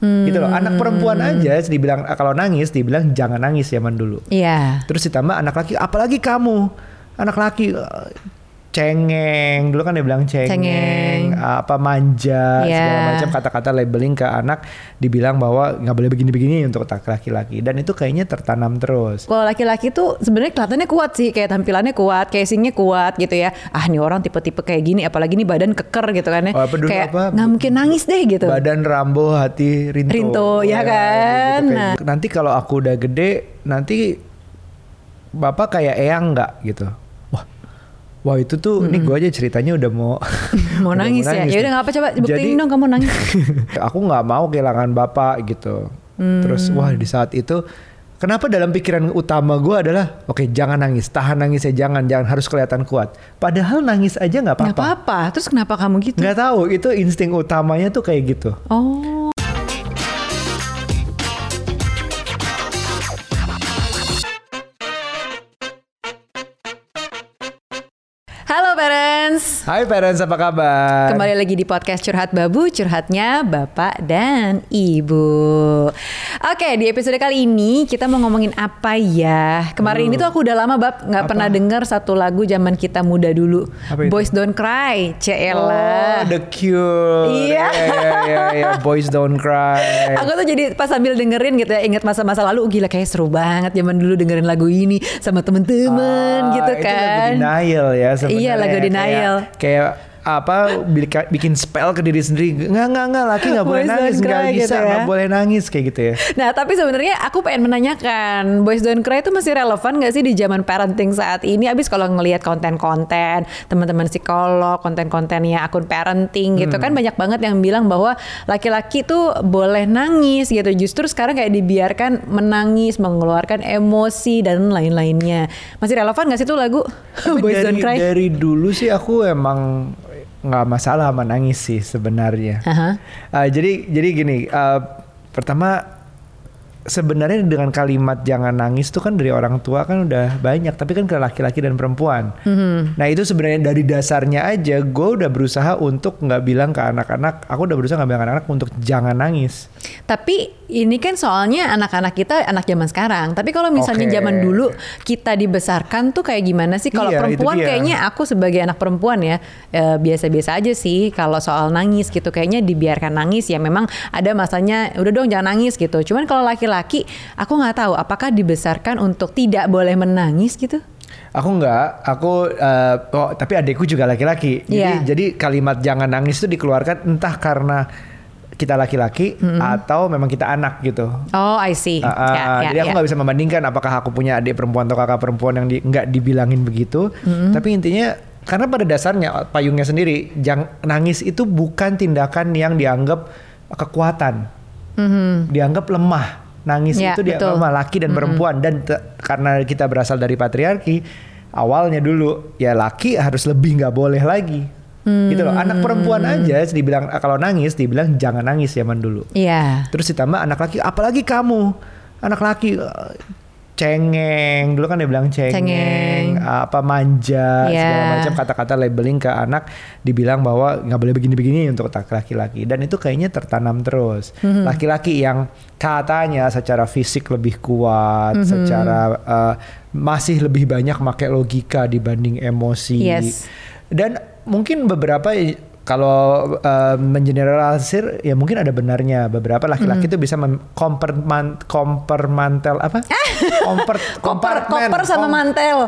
Gitu loh. Anak perempuan aja dibilang kalau nangis dibilang jangan nangis zaman dulu. Iya. Terus ditambah anak laki, apalagi kamu, anak laki cengeng, dulu kan dia bilang cengeng, Cengeng. apa manja, Iya. segala macam kata-kata labeling ke anak, dibilang bahwa nggak boleh begini-begini untuk laki-laki, dan itu kayaknya tertanam terus. Kalau laki-laki tuh sebenarnya kelihatannya kuat sih, kayak tampilannya kuat, casingnya kuat gitu ya. Ah nih orang tipe-tipe kayak gini, apalagi nih badan keker gitu kan ya. Oh, apa dulu kayak apa? nggak mungkin nangis deh gitu. Badan Rambo, hati Rinto. Rinto, ya kan? gitu. Nah. Nanti kalau aku udah gede, nanti bapak kayak eyang nggak gitu. Wah, itu tuh, ini gue aja ceritanya udah mau mau udah nangis, ya. Ya udah nih. nggak apa coba buktiin Jadi- dong kamu nangis. aku nggak mau kehilangan bapak gitu. Terus wah di saat itu kenapa dalam pikiran utama gue adalah oke jangan nangis, tahan nangis ya jangan, jangan harus kelihatan kuat. Padahal nangis aja nggak Nggak apa-apa. apa-apa. Terus kenapa kamu gitu? Nggak tahu itu insting utamanya tuh kayak gitu. Oh. Hai parents apa kabar? Kembali lagi di podcast Curhat Babu, curhatnya Bapak dan Ibu. Oke, di episode kali ini kita mau ngomongin apa ya? Kemarin ini tuh aku udah lama Bab nggak pernah denger satu lagu zaman kita muda dulu. Boys Don't Cry, Oh, Ciela. The Cure. Iya. Ya, ya, ya, ya. Boys Don't Cry. Aku tuh jadi pas sambil dengerin gitu ya ingat masa-masa lalu oh, gila kayak seru banget zaman dulu dengerin lagu ini sama temen-temen Ah, gitu Itu lagu kan. denial ya sebenarnya. Iya, lagu denial. Kayak, kayak apa bikin spell ke diri sendiri. Nggak nggak nggak laki nggak boleh nangis nggak bisa gitu ya. nggak boleh nangis kayak gitu ya. Nah tapi sebenarnya aku pengen menanyakan Boys Don't Cry itu masih relevan gak sih di zaman parenting saat ini? Abis kalau ngelihat konten-konten Teman-teman psikolog, konten-kontennya akun parenting gitu kan Banyak banget yang bilang bahwa laki-laki tuh boleh nangis gitu. Justru sekarang kayak dibiarkan menangis, mengeluarkan emosi dan lain-lainnya. Masih relevan gak sih tuh lagu Boys dari, Don't Cry? dari dulu sih aku emang nggak masalah sama nangis sih sebenarnya. Aha. Uh, jadi jadi gini, uh, pertama sebenarnya dengan kalimat jangan nangis itu kan dari orang tua kan udah banyak, tapi kan ke laki-laki dan perempuan. Mhm. Nah itu sebenarnya dari dasarnya aja gue udah berusaha untuk nggak bilang ke anak-anak, aku udah berusaha nggak bilang ke anak-anak untuk jangan nangis. Tapi ini kan soalnya anak-anak kita anak zaman sekarang. Tapi kalau misalnya Oke. zaman dulu kita dibesarkan tuh kayak gimana sih? Kalau Iya, perempuan kayaknya aku sebagai anak perempuan ya eh, biasa-biasa aja sih. Kalau soal nangis gitu kayaknya dibiarkan nangis ya memang ada masanya udah dong jangan nangis gitu. Cuman kalau laki-laki aku nggak tahu apakah dibesarkan untuk tidak boleh menangis gitu? Aku nggak, aku uh, oh, tapi adikku juga laki-laki. Jadi Iya. jadi kalimat jangan nangis itu dikeluarkan entah karena kita laki-laki atau memang kita anak gitu. Oh, I see. Uh, uh, Ya, ya, jadi aku ya. nggak bisa membandingkan apakah aku punya adik perempuan atau kakak perempuan yang di, nggak dibilangin begitu. Tapi intinya karena pada dasarnya payungnya sendiri, jang, nangis itu bukan tindakan yang dianggap kekuatan, Mhm. dianggap lemah. Nangis Ya, itu dianggap betul. lemah laki dan perempuan dan te- karena kita berasal dari patriarki, awalnya dulu ya laki harus lebih nggak boleh lagi. Gitu loh. Anak perempuan aja dibilang kalau nangis dibilang jangan nangis zaman dulu. Iya. Terus ditambah anak laki, apalagi kamu, anak laki cengeng, dulu kan dia bilang cengeng, Cengeng. apa manja, Iya. segala macam kata-kata labeling ke anak, dibilang bahwa nggak boleh begini-begini untuk laki-laki, dan itu kayaknya tertanam terus. Mhm. Laki-laki yang katanya secara fisik lebih kuat, Mhm. secara eh, masih lebih banyak pakai logika dibanding emosi, Yes. dan mungkin beberapa kalau eh, mengeneralisir ya mungkin ada benarnya. Beberapa laki-laki itu bisa mem- komperman kompermantel apa? Komper Koper, kompartmen. koper sama kom- mantel.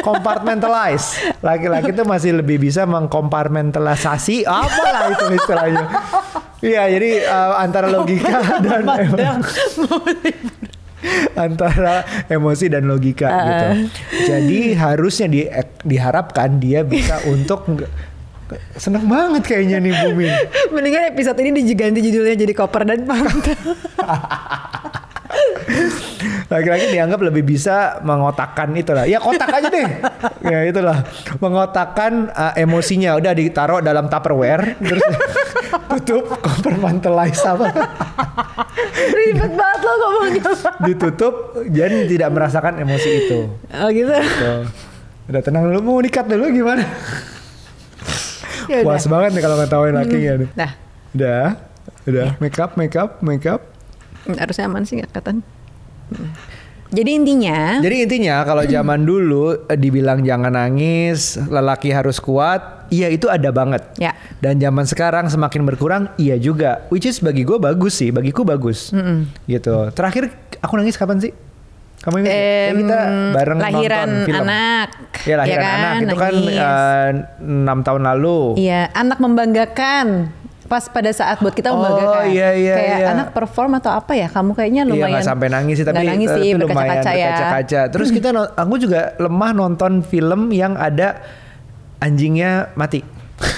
compartmentalize laki-laki itu masih lebih bisa mengkompartmentalisasi. Apalah itu istilahnya. Iya jadi eh, antara logika dan antara emosi dan logika Ah. gitu. Jadi harusnya di, diharapkan dia bisa untuk seneng banget kayaknya nih Bumin. Mendingan episode ini diganti judulnya jadi koper dan mantel. Laki-laki dianggap lebih bisa mengotakkan itulah. Ya kotak aja deh. ya itulah. Mengotakkan uh, emosinya udah ditaruh dalam Tupperware terus tutup compartmentalize apa Ribet banget lo ngomongnya. ditutup jadi tidak merasakan emosi itu. Oh gitu. Tuh. Udah tenang dulu mau nikat dulu gimana? Ya udah. Puas banget nih kalau ngetawain lakinya nih. Nah, Udah. Udah, make up, make up, make up. Harusnya aman sih kelihatan. Hmm. Jadi intinya, Jadi intinya kalau zaman dulu eh, dibilang jangan nangis, lelaki harus kuat, iya itu ada banget. Ya. Dan zaman sekarang semakin berkurang, iya juga. Which is bagi gue bagus sih, bagiku bagus. Gitu. Terakhir aku nangis kapan sih? Kamu ingat? Em, kita bareng lahiran nonton film. anak, Ya lahiran ya kan? anak itu kan Nangis. eh, enam tahun lalu. Iya, anak membanggakan. Pas pada saat buat kita Oh, membanggakan. iya, iya, Kayak iya. anak perform atau apa ya? Kamu kayaknya Iya lumayan. nggak sampai nangis sih tapi nangis sih, itu lumayan berkaca-kaca ya. berkaca-kaca. Terus kita aku juga lemah nonton film yang ada anjingnya mati.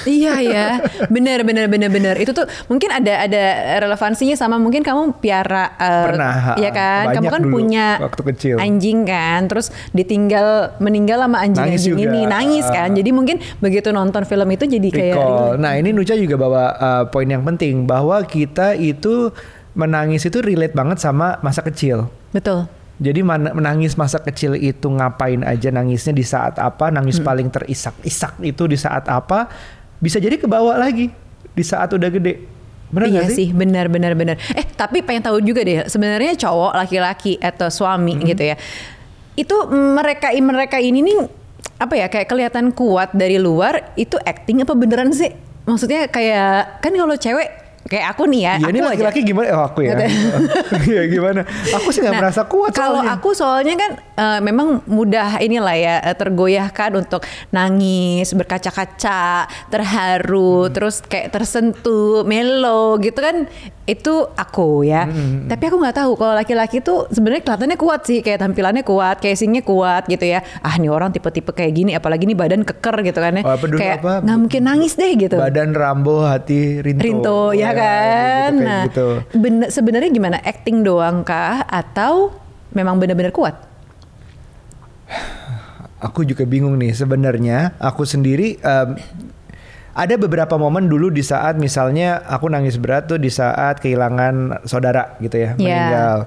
Iya ya, bener bener bener bener. Itu tuh mungkin ada ada relevansinya sama mungkin kamu piara. eh, Pernah, Iya kan? Kamu kan dulu punya waktu kecil. anjing kan, terus ditinggal meninggal sama Nangis anjing-anjing juga. ini nangis kan. Jadi mungkin begitu nonton film itu jadi kayak Recall. Nah ini Nucha juga bawa uh, poin yang penting bahwa kita itu menangis itu relate banget sama masa kecil. betul. Jadi menangis masa kecil itu ngapain aja nangisnya di saat apa, nangis paling terisak-isak itu di saat apa, bisa jadi kebawa lagi di saat udah gede. Benar iya nggak sih, benar benar benar. Eh, tapi pengen tahu juga deh, sebenarnya cowok, laki-laki atau suami gitu ya. Itu mereka mereka ini nih apa ya kayak kelihatan kuat dari luar itu acting apa beneran sih? Maksudnya kayak kan kalau cewek kayak aku nih ya, Iya ini laki-laki gimana? Oh aku ya. Iya gimana? Aku sih nggak Nah, merasa kuat Kalau soalnya. aku soalnya kan eh, memang mudah inilah ya eh, tergoyahkan untuk nangis, berkaca-kaca, terharu, Hmm. terus kayak tersentuh, melo gitu kan itu aku ya. Hmm, Tapi aku nggak tahu kalau laki-laki tuh sebenarnya kelihatannya kuat sih, kayak tampilannya kuat, casingnya kuat gitu ya. Ah nih orang tipe-tipe kayak gini, apalagi nih badan keker gitu kan ya. Oh, apa kayak nggak mungkin nangis deh gitu. Badan Rambo, hati Rinto. Rinto ya kayak kan. Gitu, nah, gitu. bener- sebenarnya gimana? Acting doang kah atau memang benar-benar kuat? Aku juga bingung nih sebenarnya. Aku sendiri em, ada beberapa momen dulu di saat misalnya aku nangis berat tuh di saat kehilangan saudara gitu ya Iya. meninggal.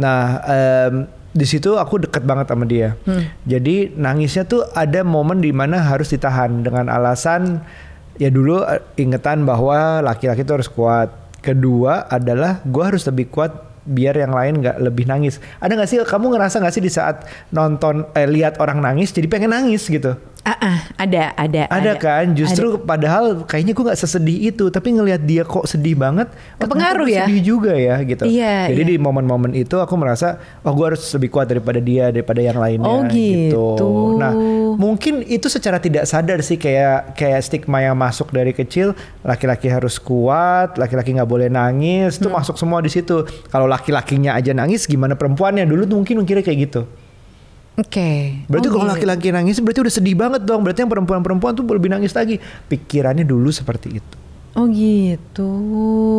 Nah em, di situ aku deket banget sama dia. Jadi nangisnya tuh ada momen di mana harus ditahan dengan alasan ya dulu eh, ingetan bahwa laki-laki tuh harus kuat. Kedua adalah gue harus lebih kuat biar yang lain nggak lebih nangis. Ada nggak sih kamu ngerasa nggak sih di saat nonton eh, lihat orang nangis jadi pengen nangis gitu? Ah, ah, ada, ada, Ada, kan? Justru padahal kayaknya gue nggak sesedih itu, tapi ngelihat dia kok sedih banget, oh, gue ya? Sedih juga ya gitu. Iya, Jadi iya. di momen-momen itu aku merasa, oh gue harus lebih kuat daripada dia, daripada yang lainnya. Oh, gitu. Mungkin itu secara tidak sadar sih kayak kayak stigma yang masuk dari kecil, laki-laki harus kuat, laki-laki nggak boleh nangis, itu Hmm. masuk semua di situ. Kalau laki-lakinya aja nangis, gimana perempuannya? Dulu tuh mungkin mikirnya kayak gitu. Oke. Berarti Oh, kalau gitu. laki-laki nangis berarti udah sedih banget dong. Berarti yang perempuan-perempuan tuh lebih nangis lagi. Pikirannya dulu seperti itu. Oh gitu.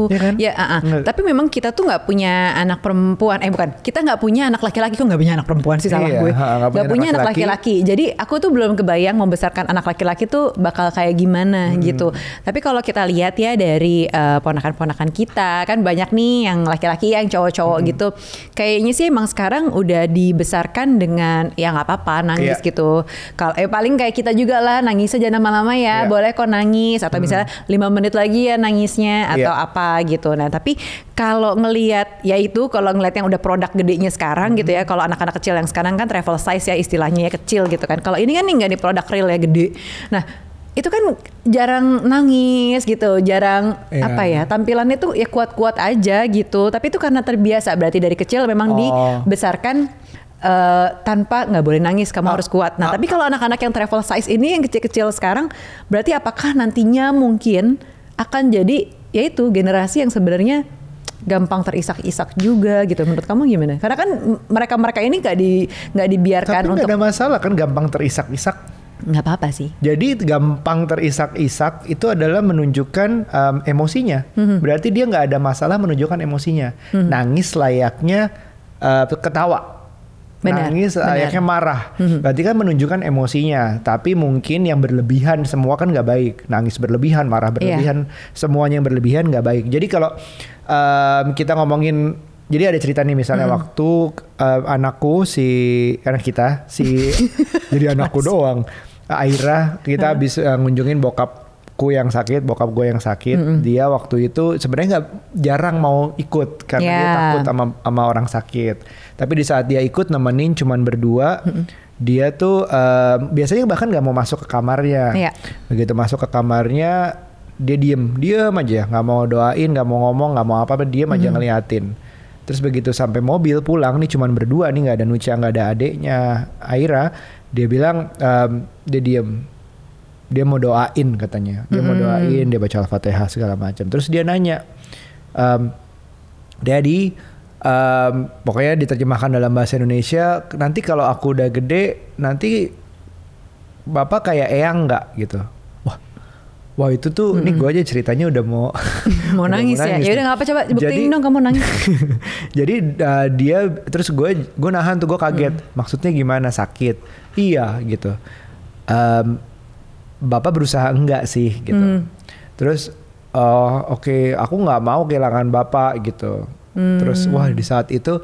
Iya kan? Ya, ah. Nggak. tapi memang kita tuh nggak punya anak perempuan. Eh bukan, kita nggak punya anak laki-laki. Kok nggak punya anak perempuan sih salah Iya, gue? nggak punya punya anak laki-laki. Jadi aku tuh belum kebayang membesarkan anak laki-laki tuh bakal kayak gimana Hmm. gitu. Tapi kalau kita lihat ya dari eh, ponakan-ponakan kita kan banyak nih yang laki-laki yang cowok-cowok Hmm. gitu. Kayaknya sih emang sekarang udah dibesarkan dengan ya nggak apa-apa nangis Iya. gitu. Kalau eh paling kayak kita juga lah nangis aja lama-lama ya. Iya. Boleh kok nangis atau misalnya lima menit lagi ya nangisnya atau Iya. apa gitu. Nah tapi kalau ngelihat ya itu kalau ngelihat yang udah produk gedenya sekarang gitu ya. Kalau anak-anak kecil yang sekarang kan travel size ya istilahnya ya kecil gitu kan. Kalau ini kan nih nggak di produk real ya gede. Nah itu kan jarang nangis gitu, jarang Iya. apa ya tampilannya tuh ya kuat-kuat aja gitu. Tapi itu karena terbiasa berarti dari kecil memang Oh. dibesarkan eh, tanpa nggak boleh nangis, kamu Ah, harus kuat. Nah ah. tapi kalau anak-anak yang travel size ini yang kecil-kecil sekarang, berarti apakah nantinya mungkin akan jadi yaitu generasi yang sebenarnya gampang terisak-isak juga gitu. Menurut kamu gimana? Karena kan mereka-mereka ini nggak di nggak dibiarkan Tapi untuk ada masalah kan gampang terisak-isak. nggak apa-apa sih. Jadi gampang terisak-isak itu adalah menunjukkan um, emosinya. Mhm. Berarti dia nggak ada masalah menunjukkan emosinya. Nangis layaknya uh, ketawa. Benar, Nangis benar. Layaknya marah. Berarti kan menunjukkan emosinya. Tapi mungkin yang berlebihan semua kan nggak baik. Nangis berlebihan, marah Iya. berlebihan, semuanya yang berlebihan nggak baik. Jadi kalau um, kita ngomongin jadi ada cerita nih misalnya Mhm. waktu um, anakku si anak kita si jadi anakku doang Aira kita habis uh, ngunjungin bokapku aku yang sakit, bokap gue yang sakit. Dia waktu itu sebenarnya nggak jarang mau ikut karena dia Yeah. takut sama sama orang sakit. Tapi di saat dia ikut nemenin cuman berdua, dia tuh em, biasanya bahkan nggak mau masuk ke kamarnya. Iya. Begitu masuk ke kamarnya dia diem, diem aja, nggak mau doain, nggak mau ngomong, nggak mau apa-apa, diem aja ngeliatin. Terus begitu sampai mobil pulang nih cuman berdua nih nggak ada Nucha, nggak ada adeknya Aira, dia bilang em, dia diem, dia mau doain katanya, dia mau doain, dia baca al-fatihah segala macam. Terus dia nanya, em, Daddy, em, pokoknya diterjemahkan dalam bahasa Indonesia, nanti kalau aku udah gede, nanti bapak kayak eyang nggak gitu. Wah, wah itu tuh, nih gue aja ceritanya udah mau Mau udah nangis, ya? Ya udah nggak apa coba buktiin Jadi- dong kamu nangis. Jadi uh, dia terus gue gue nahan tuh gue kaget. Hmm. Maksudnya gimana sakit? Iya gitu. Em, Bapak berusaha enggak sih gitu. Hmm. Terus oh oke aku nggak mau kehilangan bapak gitu. Terus Hmm. wah di saat itu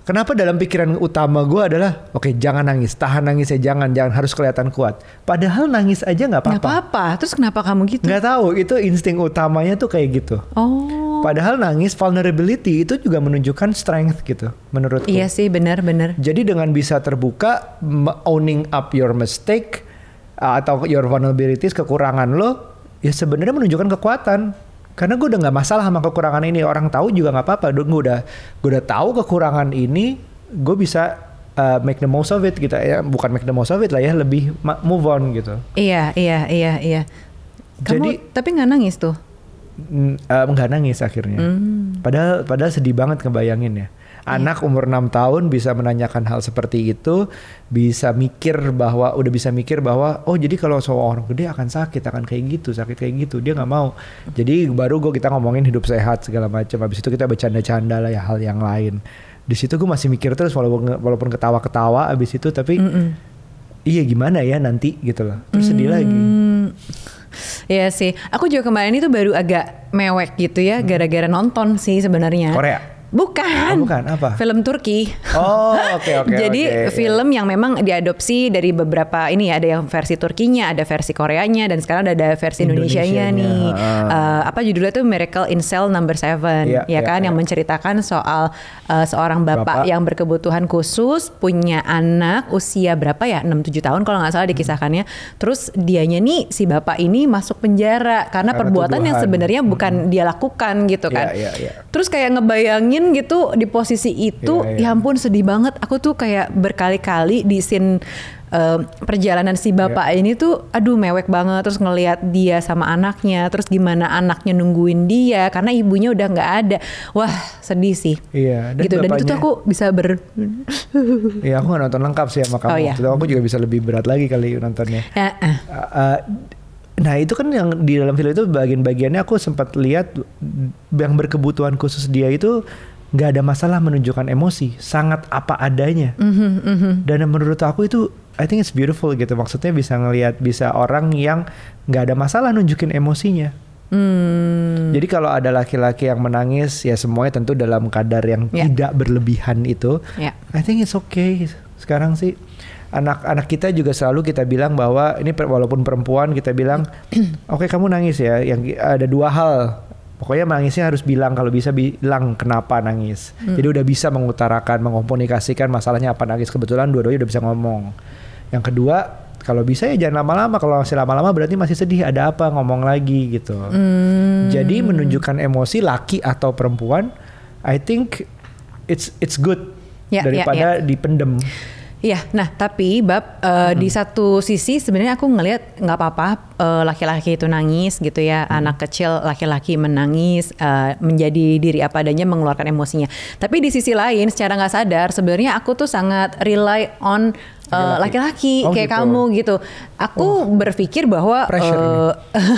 kenapa dalam pikiran utama gue adalah oke jangan nangis tahan nangisnya jangan jangan harus kelihatan kuat. Padahal nangis aja nggak Nggak apa-apa. apa-apa. Terus kenapa kamu gitu? Nggak tahu itu insting utamanya tuh kayak gitu. Oh. Padahal nangis vulnerability itu juga menunjukkan strength gitu menurutku. Iya sih, benar-benar. Jadi dengan bisa terbuka owning up your mistake uh, atau your vulnerabilities kekurangan lo ya sebenarnya menunjukkan kekuatan. Karena gue udah nggak masalah sama kekurangan ini orang tahu juga nggak apa-apa. Gue udah gue udah tahu kekurangan ini gue bisa uh, make the most of it gitu ya bukan make the most of it lah ya lebih move on gitu. Iya, iya, iya, iya. Kamu Jadi- tapi nggak nangis tuh. Mm, eh, nggak nangis akhirnya. Hmm. Padahal padahal sedih banget ngebayangin ya. Anak umur 6 tahun bisa menanyakan hal seperti itu, bisa mikir bahwa udah bisa mikir bahwa oh jadi kalau seorang gede akan sakit, akan kayak gitu, sakit kayak gitu. Dia nggak mau. Jadi baru gue kita ngomongin hidup sehat segala macam. Habis itu kita bercanda-canda lah ya hal yang lain. Di situ gue masih mikir terus walaupun walaupun ketawa-ketawa abis itu tapi Mm-mm. iya gimana ya nanti gitu loh. Terus sedih lagi. Hmm. Iya sih. Aku juga kemarin itu baru agak mewek gitu ya, gara-gara nonton sih sebenarnya. Korea. Bukan. Oh, bukan. Apa? Film Turki. Oh, oke oke. Jadi oke. film yang memang diadopsi dari beberapa ini ya, ada yang versi Turkinya, ada versi Koreanya, dan sekarang ada, ada versi Indonesianya Indonesianya, nih. ah. Eh, apa judulnya tuh Miracle in Cell Number Seven, Iya, ya iya, kan, yang iya. menceritakan soal eh, seorang bapak, Bapak. yang berkebutuhan khusus punya anak usia berapa ya, 6-7 tahun kalau nggak salah dikisahkannya. Terus dianya nih si bapak ini masuk penjara karena, Karena perbuatan yang tuduhan. sebenarnya bukan dia lakukan gitu kan. Iya, iya, iya. Terus kayak ngebayangin gitu di posisi itu, Iya, iya. ya ampun sedih banget. Aku tuh kayak berkali-kali di scene eh, perjalanan si bapak Iya. ini tuh, aduh mewek banget. Terus ngelihat dia sama anaknya, terus gimana anaknya nungguin dia karena ibunya udah nggak ada. Wah sedih sih. Iya, dan gitu dan itu tuh bapaknya- aku bisa ber Iya aku gak nonton lengkap sih sama kamu. Oh, itu aku juga bisa lebih berat lagi kali nontonnya. Eh, eh. Uh, uh, nah itu kan yang di dalam film itu bagian-bagiannya aku sempat lihat yang berkebutuhan khusus dia itu nggak ada masalah menunjukkan emosi, sangat apa adanya. Mhm, mhm. Dan menurut aku itu I think it's beautiful gitu. Maksudnya bisa ngelihat bisa orang yang nggak ada masalah nunjukin emosinya. Hmm. Jadi kalau ada laki-laki yang menangis ya semuanya tentu dalam kadar yang Ya. tidak berlebihan itu. Ya. I think it's okay. Sekarang sih anak-anak kita juga selalu kita bilang bahwa ini walaupun perempuan kita bilang oke kamu nangis ya. Yang ada dua hal. Pokoknya nangisnya harus bilang kalau bisa bilang kenapa nangis. Jadi udah bisa mengutarakan, mengkomunikasikan masalahnya apa nangis. Kebetulan dua-duanya udah bisa ngomong. Yang kedua, kalau bisa ya jangan lama-lama. Kalau masih lama-lama berarti masih sedih. Ada apa ngomong lagi gitu. Hmm. Jadi menunjukkan emosi laki atau perempuan, I think it's it's good Ya, ya, daripada dipendem. Iya, nah tapi bab eh, di satu sisi sebenarnya aku ngelihat nggak apa-apa eh, laki-laki itu nangis gitu ya, anak kecil laki-laki menangis eh, menjadi diri apa adanya mengeluarkan emosinya. Tapi di sisi lain secara nggak sadar sebenarnya aku tuh sangat rely on Laki-laki. laki-laki Oh, kayak gitu. kamu gitu. Aku berpikir bahwa eh,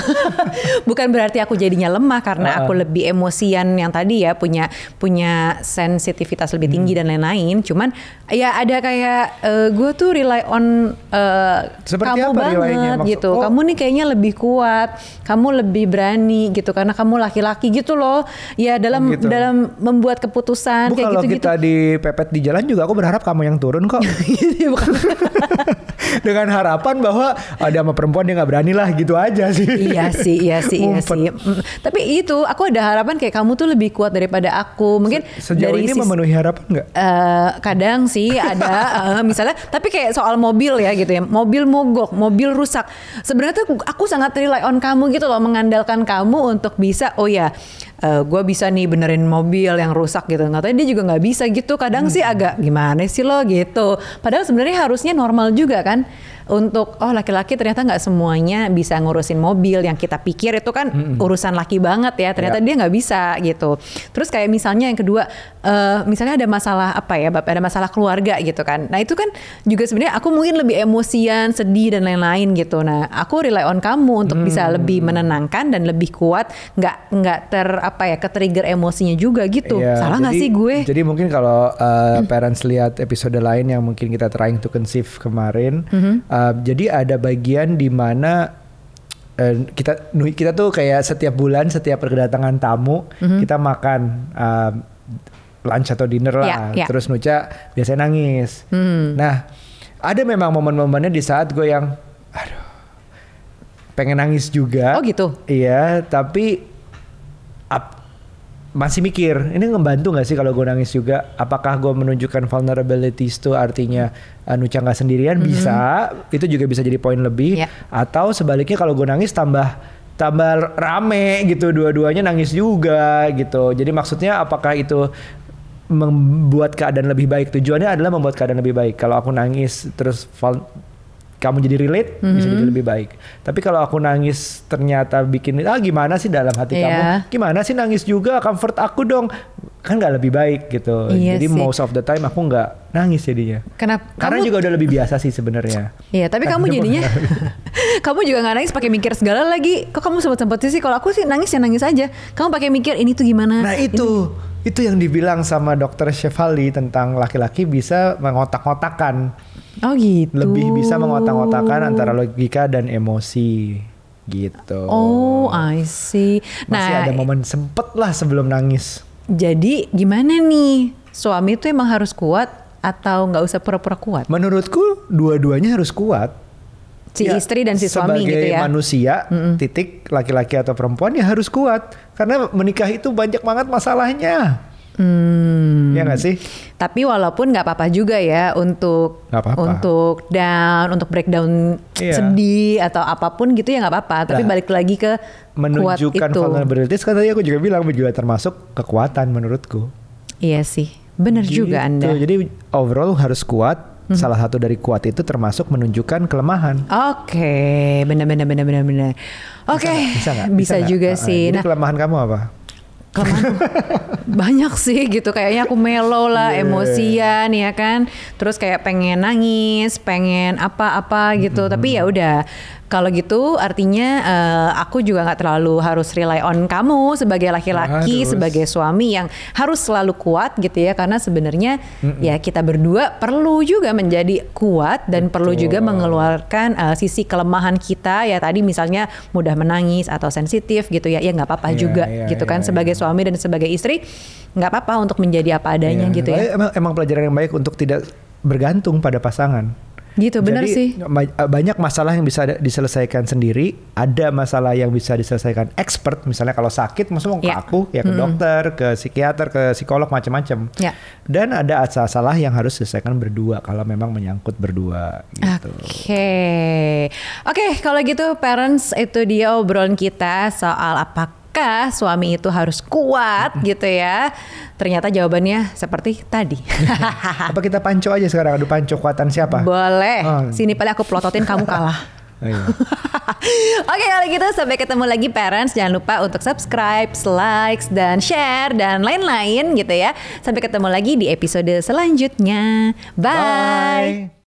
bukan berarti aku jadinya lemah karena Uh-uh. aku lebih emosian yang tadi ya punya punya sensitivitas lebih Hmm. tinggi dan lain-lain. Cuman ya ada kayak gue tuh rely on eh, Seperti kamu apa relaynya? banget Maksud- gitu. oh. Kamu nih kayaknya lebih kuat, kamu lebih berani gitu karena kamu laki-laki gitu loh. Ya dalam Oh, gitu. dalam membuat keputusan Bu, kayak kalau gitu-gitu. kita dipepet di jalan juga aku berharap kamu yang turun kok. Bukan. dengan harapan bahwa ada sama perempuan dia nggak berani lah gitu aja sih. iya sih, iya sih, iya sih. Mm, Tapi itu aku ada harapan kayak kamu tuh lebih kuat daripada aku. Mungkin Sejauh dari ini memenuhi harapan nggak? Eh, kadang sih ada eh, misalnya tapi kayak soal mobil ya gitu ya mobil mogok mobil rusak sebenarnya tuh aku sangat rely on kamu gitu loh mengandalkan kamu untuk bisa oh ya gue bisa nih benerin mobil yang rusak gitu. Nggak tahu dia juga nggak bisa gitu. Kadang sih agak gimana sih lo? gitu. Padahal sebenarnya harusnya normal juga kan untuk oh laki-laki ternyata nggak semuanya bisa ngurusin mobil. Yang kita pikir itu kan urusan laki banget ya ternyata Ya. dia nggak bisa gitu. Terus kayak misalnya yang kedua eh, misalnya ada masalah apa ya Bapak ada masalah keluarga gitu kan. Nah itu kan juga sebenarnya aku mungkin lebih emosian sedih dan lain-lain gitu. Nah aku rely on kamu untuk bisa Hmm. lebih menenangkan dan lebih kuat nggak nggak ter apa ya ke trigger emosinya juga gitu. Iya, salah nggak sih gue? Jadi mungkin kalau uh, parents lihat episode lain yang mungkin kita trying to conceive kemarin, Mm-hmm. Uh, jadi ada bagian di mana uh, kita kita tuh kayak setiap bulan setiap kedatangan tamu Mm-hmm. kita makan uh, lunch atau dinner lah, Ya, ya. terus Nuca biasanya nangis. Hmm. Nah ada memang momen-momennya di saat gue yang, aduh, pengen nangis juga. Oh gitu? Iya, tapi ap- masih mikir ini ngebantu nggak sih kalau gue nangis juga? Apakah gue menunjukkan vulnerabilities itu artinya uh, Nuca nggak sendirian? Bisa, itu juga bisa jadi poin lebih. Iya. Atau sebaliknya kalau gue nangis tambah tambah rame gitu, dua-duanya nangis juga gitu. Jadi maksudnya apakah itu membuat keadaan lebih baik? Tujuannya adalah membuat keadaan lebih baik. Kalau aku nangis terus kamu jadi relate bisa Mhm. jadi lebih baik. Tapi kalau aku nangis ternyata bikin ah gimana sih dalam hati Iya. kamu? Gimana sih nangis juga comfort aku dong? Kan nggak lebih baik gitu. Iya jadi sih. most of the time aku nggak nangis jadinya. kenapa Karena kamu- juga udah lebih biasa sih sebenarnya. Iya, tapi kamu jadinya kamu juga nggak nangis pakai mikir segala lagi. Kok kamu sempat sempat sih? Kalau aku sih nangis ya nangis aja. Kamu pakai mikir ini tuh gimana? Nah itu itu yang dibilang sama dokter Shefali tentang laki-laki bisa mengotak-ngotakan. Oh gitu. Lebih bisa mengotak-ngotakan antara logika dan emosi gitu. Oh, I see. Masih Nah, ada momen sempet lah sebelum nangis. jadi gimana nih? Suami tuh emang harus kuat atau nggak usah pura-pura kuat? Menurutku dua-duanya harus kuat. Si Ya, istri dan si suami sebagai gitu ya. manusia, titik laki-laki atau perempuan ya harus kuat. Karena menikah itu banyak banget masalahnya. Hmm. Ya nggak sih? Tapi walaupun nggak apa-apa juga ya untuk Nggak apa-apa. untuk down, untuk breakdown Iya. sedih atau apa pun gitu ya nggak apa-apa. Tapi Nah, balik lagi ke kuat Menunjukkan itu. vulnerabilities kan tadi aku juga bilang juga termasuk kekuatan menurutku. Iya sih, bener juga Gitu. anda. Hmm. Jadi overall harus kuat. Salah satu dari kuat itu termasuk menunjukkan kelemahan. Oke, benar-benar benar-benar benar. Oke, Bisa nggak? bisa, nggak? juga sih. Jadi Nah, kelemahan kamu apa? Kelemahan banyak sih gitu kayaknya aku mellow lah Iya. emosian ya kan? Terus kayak pengen nangis pengen apa-apa gitu. Tapi ya udah kalau gitu artinya eh, aku juga nggak terlalu harus rely on kamu sebagai laki-laki Harus. sebagai suami yang harus selalu kuat gitu ya. Karena sebenarnya ya kita berdua perlu juga menjadi kuat dan perlu juga mengeluarkan eh, sisi kelemahan kita. Ya tadi misalnya mudah menangis atau sensitif gitu ya ya nggak apa-apa Iya, juga iya, gitu kan iya, sebagai suami dan sebagai istri nggak apa-apa untuk menjadi apa adanya Iya. gitu ya Emang, emang pelajaran yang baik untuk tidak bergantung pada pasangan. gitu benar sih ma- banyak masalah yang bisa diselesaikan sendiri, ada masalah yang bisa diselesaikan expert. Misalnya kalau sakit, maksudnya mau ke Ya. aku, ya ke dokter, ke psikiater, ke psikolog macam-macam. Ya. Dan ada masalah yang harus diselesaikan berdua kalau memang menyangkut berdua gitu. Oke, oke kalau gitu parents itu dia obrolan kita soal apakah suami itu harus kuat gitu ya. Ternyata jawabannya seperti tadi. Apa kita panco aja sekarang? Adu panco kekuatan siapa? Boleh. Oh. Sini paling aku plototin kamu kalah. Ayo. Oke kalau gitu sampai ketemu lagi parents jangan lupa untuk subscribe, likes dan share dan lain-lain gitu ya. Sampai ketemu lagi di episode selanjutnya. Bye. Bye.